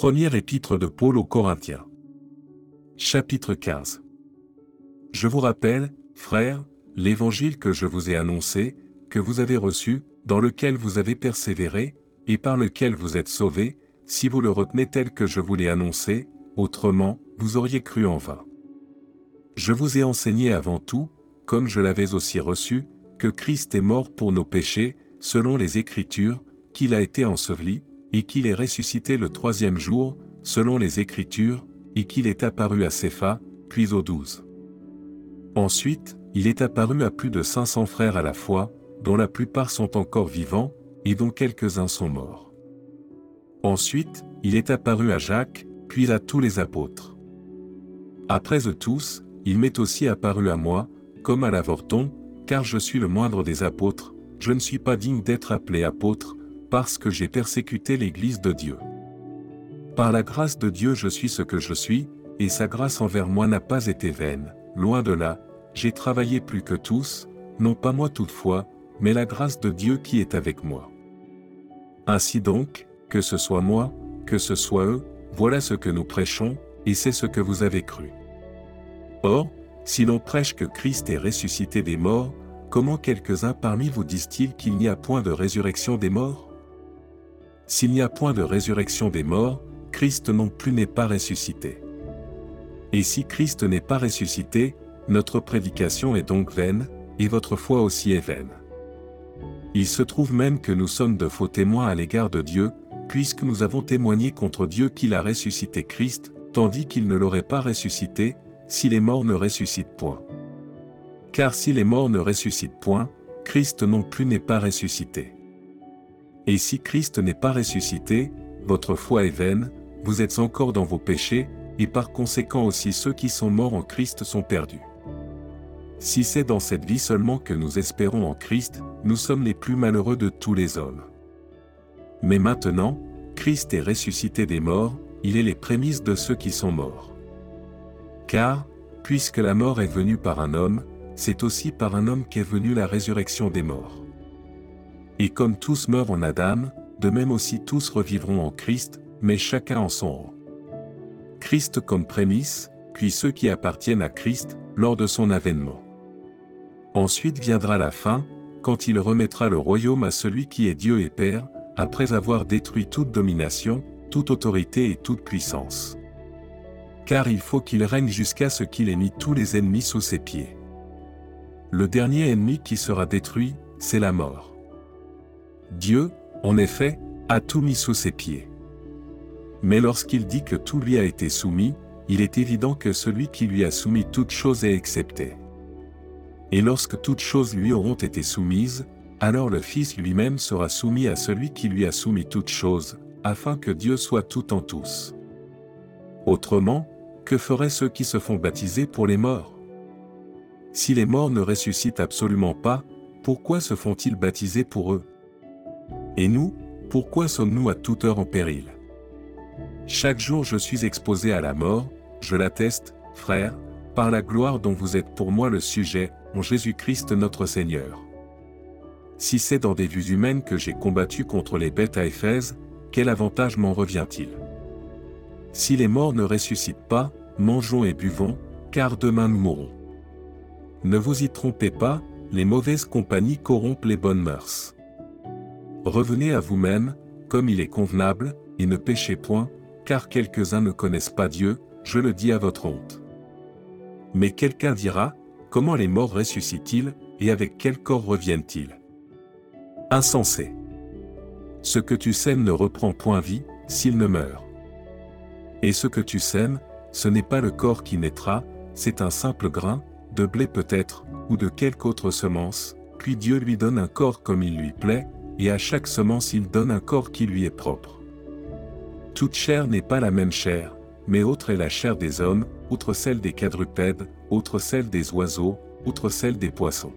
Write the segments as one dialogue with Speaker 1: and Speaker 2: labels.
Speaker 1: Première épître de Paul aux Corinthiens. Chapitre 15. Je vous rappelle, frères, l'évangile que je vous ai annoncé, que vous avez reçu, dans lequel vous avez persévéré, et par lequel vous êtes sauvés, si vous le retenez tel que je vous l'ai annoncé, autrement, vous auriez cru en vain. Je vous ai enseigné avant tout, comme je l'avais aussi reçu, que Christ est mort pour nos péchés, selon les Écritures, qu'il a été enseveli, et qu'il est ressuscité le troisième jour, selon les Écritures, et qu'il est apparu à Cépha, puis aux douze. Ensuite, il est apparu à plus de 500 frères à la fois, dont la plupart sont encore vivants, et dont quelques-uns sont morts. Ensuite, il est apparu à Jacques, puis à tous les apôtres. Après eux tous, il m'est aussi apparu à moi, comme à l'avorton, car je suis le moindre des apôtres, je ne suis pas digne d'être appelé apôtre, parce que j'ai persécuté l'Église de Dieu. Par la grâce de Dieu je suis ce que je suis, et sa grâce envers moi n'a pas été vaine, loin de là, j'ai travaillé plus que tous, non pas moi toutefois, mais la grâce de Dieu qui est avec moi. Ainsi donc, que ce soit moi, que ce soit eux, voilà ce que nous prêchons, et c'est ce que vous avez cru. Or, si l'on prêche que Christ est ressuscité des morts, comment quelques-uns parmi vous disent-ils qu'il n'y a point de résurrection des morts? S'il n'y a point de résurrection des morts, Christ non plus n'est pas ressuscité. Et si Christ n'est pas ressuscité, notre prédication est donc vaine, et votre foi aussi est vaine. Il se trouve même que nous sommes de faux témoins à l'égard de Dieu, puisque nous avons témoigné contre Dieu qu'il a ressuscité Christ, tandis qu'il ne l'aurait pas ressuscité, si les morts ne ressuscitent point. Car si les morts ne ressuscitent point, Christ non plus n'est pas ressuscité. Et si Christ n'est pas ressuscité, votre foi est vaine, vous êtes encore dans vos péchés, et par conséquent aussi ceux qui sont morts en Christ sont perdus. Si c'est dans cette vie seulement que nous espérons en Christ, nous sommes les plus malheureux de tous les hommes. Mais maintenant, Christ est ressuscité des morts, il est les prémices de ceux qui sont morts. Car, puisque la mort est venue par un homme, c'est aussi par un homme qu'est venue la résurrection des morts. Et comme tous meurent en Adam, de même aussi tous revivront en Christ, mais chacun en son rang. Christ comme prémisse, puis ceux qui appartiennent à Christ, lors de son avènement. Ensuite viendra la fin, quand il remettra le royaume à celui qui est Dieu et Père, après avoir détruit toute domination, toute autorité et toute puissance. Car il faut qu'il règne jusqu'à ce qu'il ait mis tous les ennemis sous ses pieds. Le dernier ennemi qui sera détruit, c'est la mort. Dieu, en effet, a tout mis sous ses pieds. Mais lorsqu'il dit que tout lui a été soumis, il est évident que celui qui lui a soumis toute chose est excepté. Et lorsque toutes choses lui auront été soumises, alors le Fils lui-même sera soumis à celui qui lui a soumis toutes choses, afin que Dieu soit tout en tous. Autrement, que feraient ceux qui se font baptiser pour les morts? Si les morts ne ressuscitent absolument pas, pourquoi se font-ils baptiser pour eux? Et nous, pourquoi sommes-nous à toute heure en péril? Chaque jour je suis exposé à la mort, je l'atteste, frère, par la gloire dont vous êtes pour moi le sujet, en Jésus-Christ notre Seigneur. Si c'est dans des vues humaines que j'ai combattu contre les bêtes à Éphèse, quel avantage m'en revient-il? Si les morts ne ressuscitent pas, mangeons et buvons, car demain nous mourrons. Ne vous y trompez pas, les mauvaises compagnies corrompent les bonnes mœurs. Revenez à vous-même, comme il est convenable, et ne péchez point, car quelques-uns ne connaissent pas Dieu, je le dis à votre honte. Mais quelqu'un dira, comment les morts ressuscitent-ils, et avec quel corps reviennent-ils? Insensé. Ce que tu sèmes ne reprend point vie, s'il ne meurt. Et ce que tu sèmes, ce n'est pas le corps qui naîtra, c'est un simple grain, de blé peut-être, ou de quelque autre semence, puis Dieu lui donne un corps comme il lui plaît, et à chaque semence il donne un corps qui lui est propre. Toute chair n'est pas la même chair, mais autre est la chair des hommes, outre celle des quadrupèdes, outre celle des oiseaux, outre celle des poissons.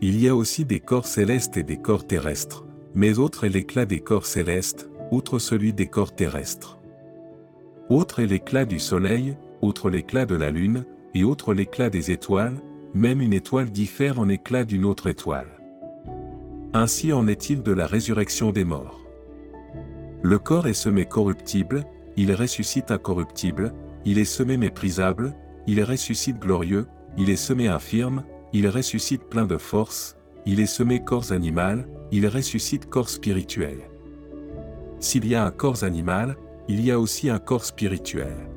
Speaker 1: Il y a aussi des corps célestes et des corps terrestres, mais autre est l'éclat des corps célestes, outre celui des corps terrestres. Autre est l'éclat du soleil, outre l'éclat de la lune, et autre l'éclat des étoiles, même une étoile diffère en éclat d'une autre étoile. Ainsi en est-il de la résurrection des morts. Le corps est semé corruptible, il ressuscite incorruptible, il est semé méprisable, il ressuscite glorieux, il est semé infirme, il ressuscite plein de force, il est semé corps animal, il ressuscite corps spirituel. S'il y a un corps animal, il y a aussi un corps spirituel.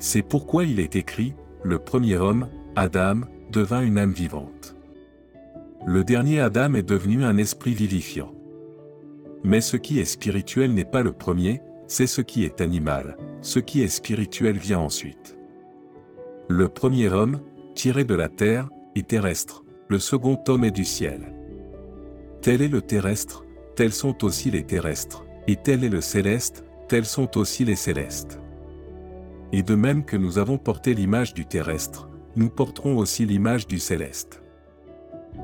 Speaker 1: C'est pourquoi il est écrit, le premier homme, Adam, devint une âme vivante. Le dernier Adam est devenu un esprit vivifiant. Mais ce qui est spirituel n'est pas le premier, c'est ce qui est animal, ce qui est spirituel vient ensuite. Le premier homme, tiré de la terre, est terrestre, le second homme est du ciel. Tel est le terrestre, tels sont aussi les terrestres, et tel est le céleste, tels sont aussi les célestes. Et de même que nous avons porté l'image du terrestre, nous porterons aussi l'image du céleste.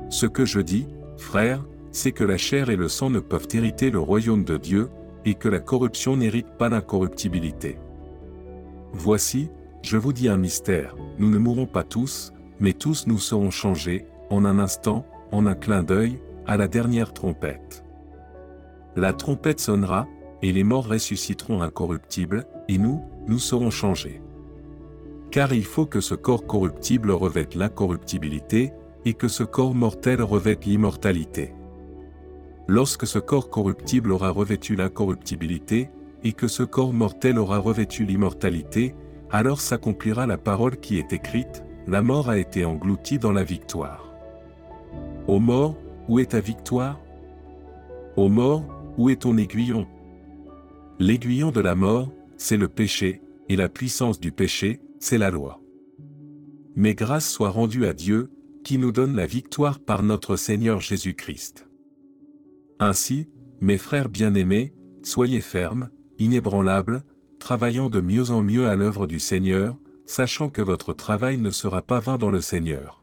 Speaker 1: Ce que je dis, frères, c'est que la chair et le sang ne peuvent hériter le royaume de Dieu, et que la corruption n'hérite pas l'incorruptibilité. Voici, je vous dis un mystère, nous ne mourrons pas tous, mais tous nous serons changés, en un instant, en un clin d'œil, à la dernière trompette. La trompette sonnera, et les morts ressusciteront incorruptibles, et nous, nous serons changés. Car il faut que ce corps corruptible revête l'incorruptibilité, et que ce corps mortel revête l'immortalité. Lorsque ce corps corruptible aura revêtu l'incorruptibilité, et que ce corps mortel aura revêtu l'immortalité, alors s'accomplira la parole qui est écrite, la mort a été engloutie dans la victoire. Ô mort, où est ta victoire? Ô mort, où est ton aiguillon? L'aiguillon de la mort, c'est le péché, et la puissance du péché, c'est la loi. Mais grâce soit rendue à Dieu, qui nous donne la victoire par notre Seigneur Jésus-Christ. Ainsi, mes frères bien-aimés, soyez fermes, inébranlables, travaillant de mieux en mieux à l'œuvre du Seigneur, sachant que votre travail ne sera pas vain dans le Seigneur.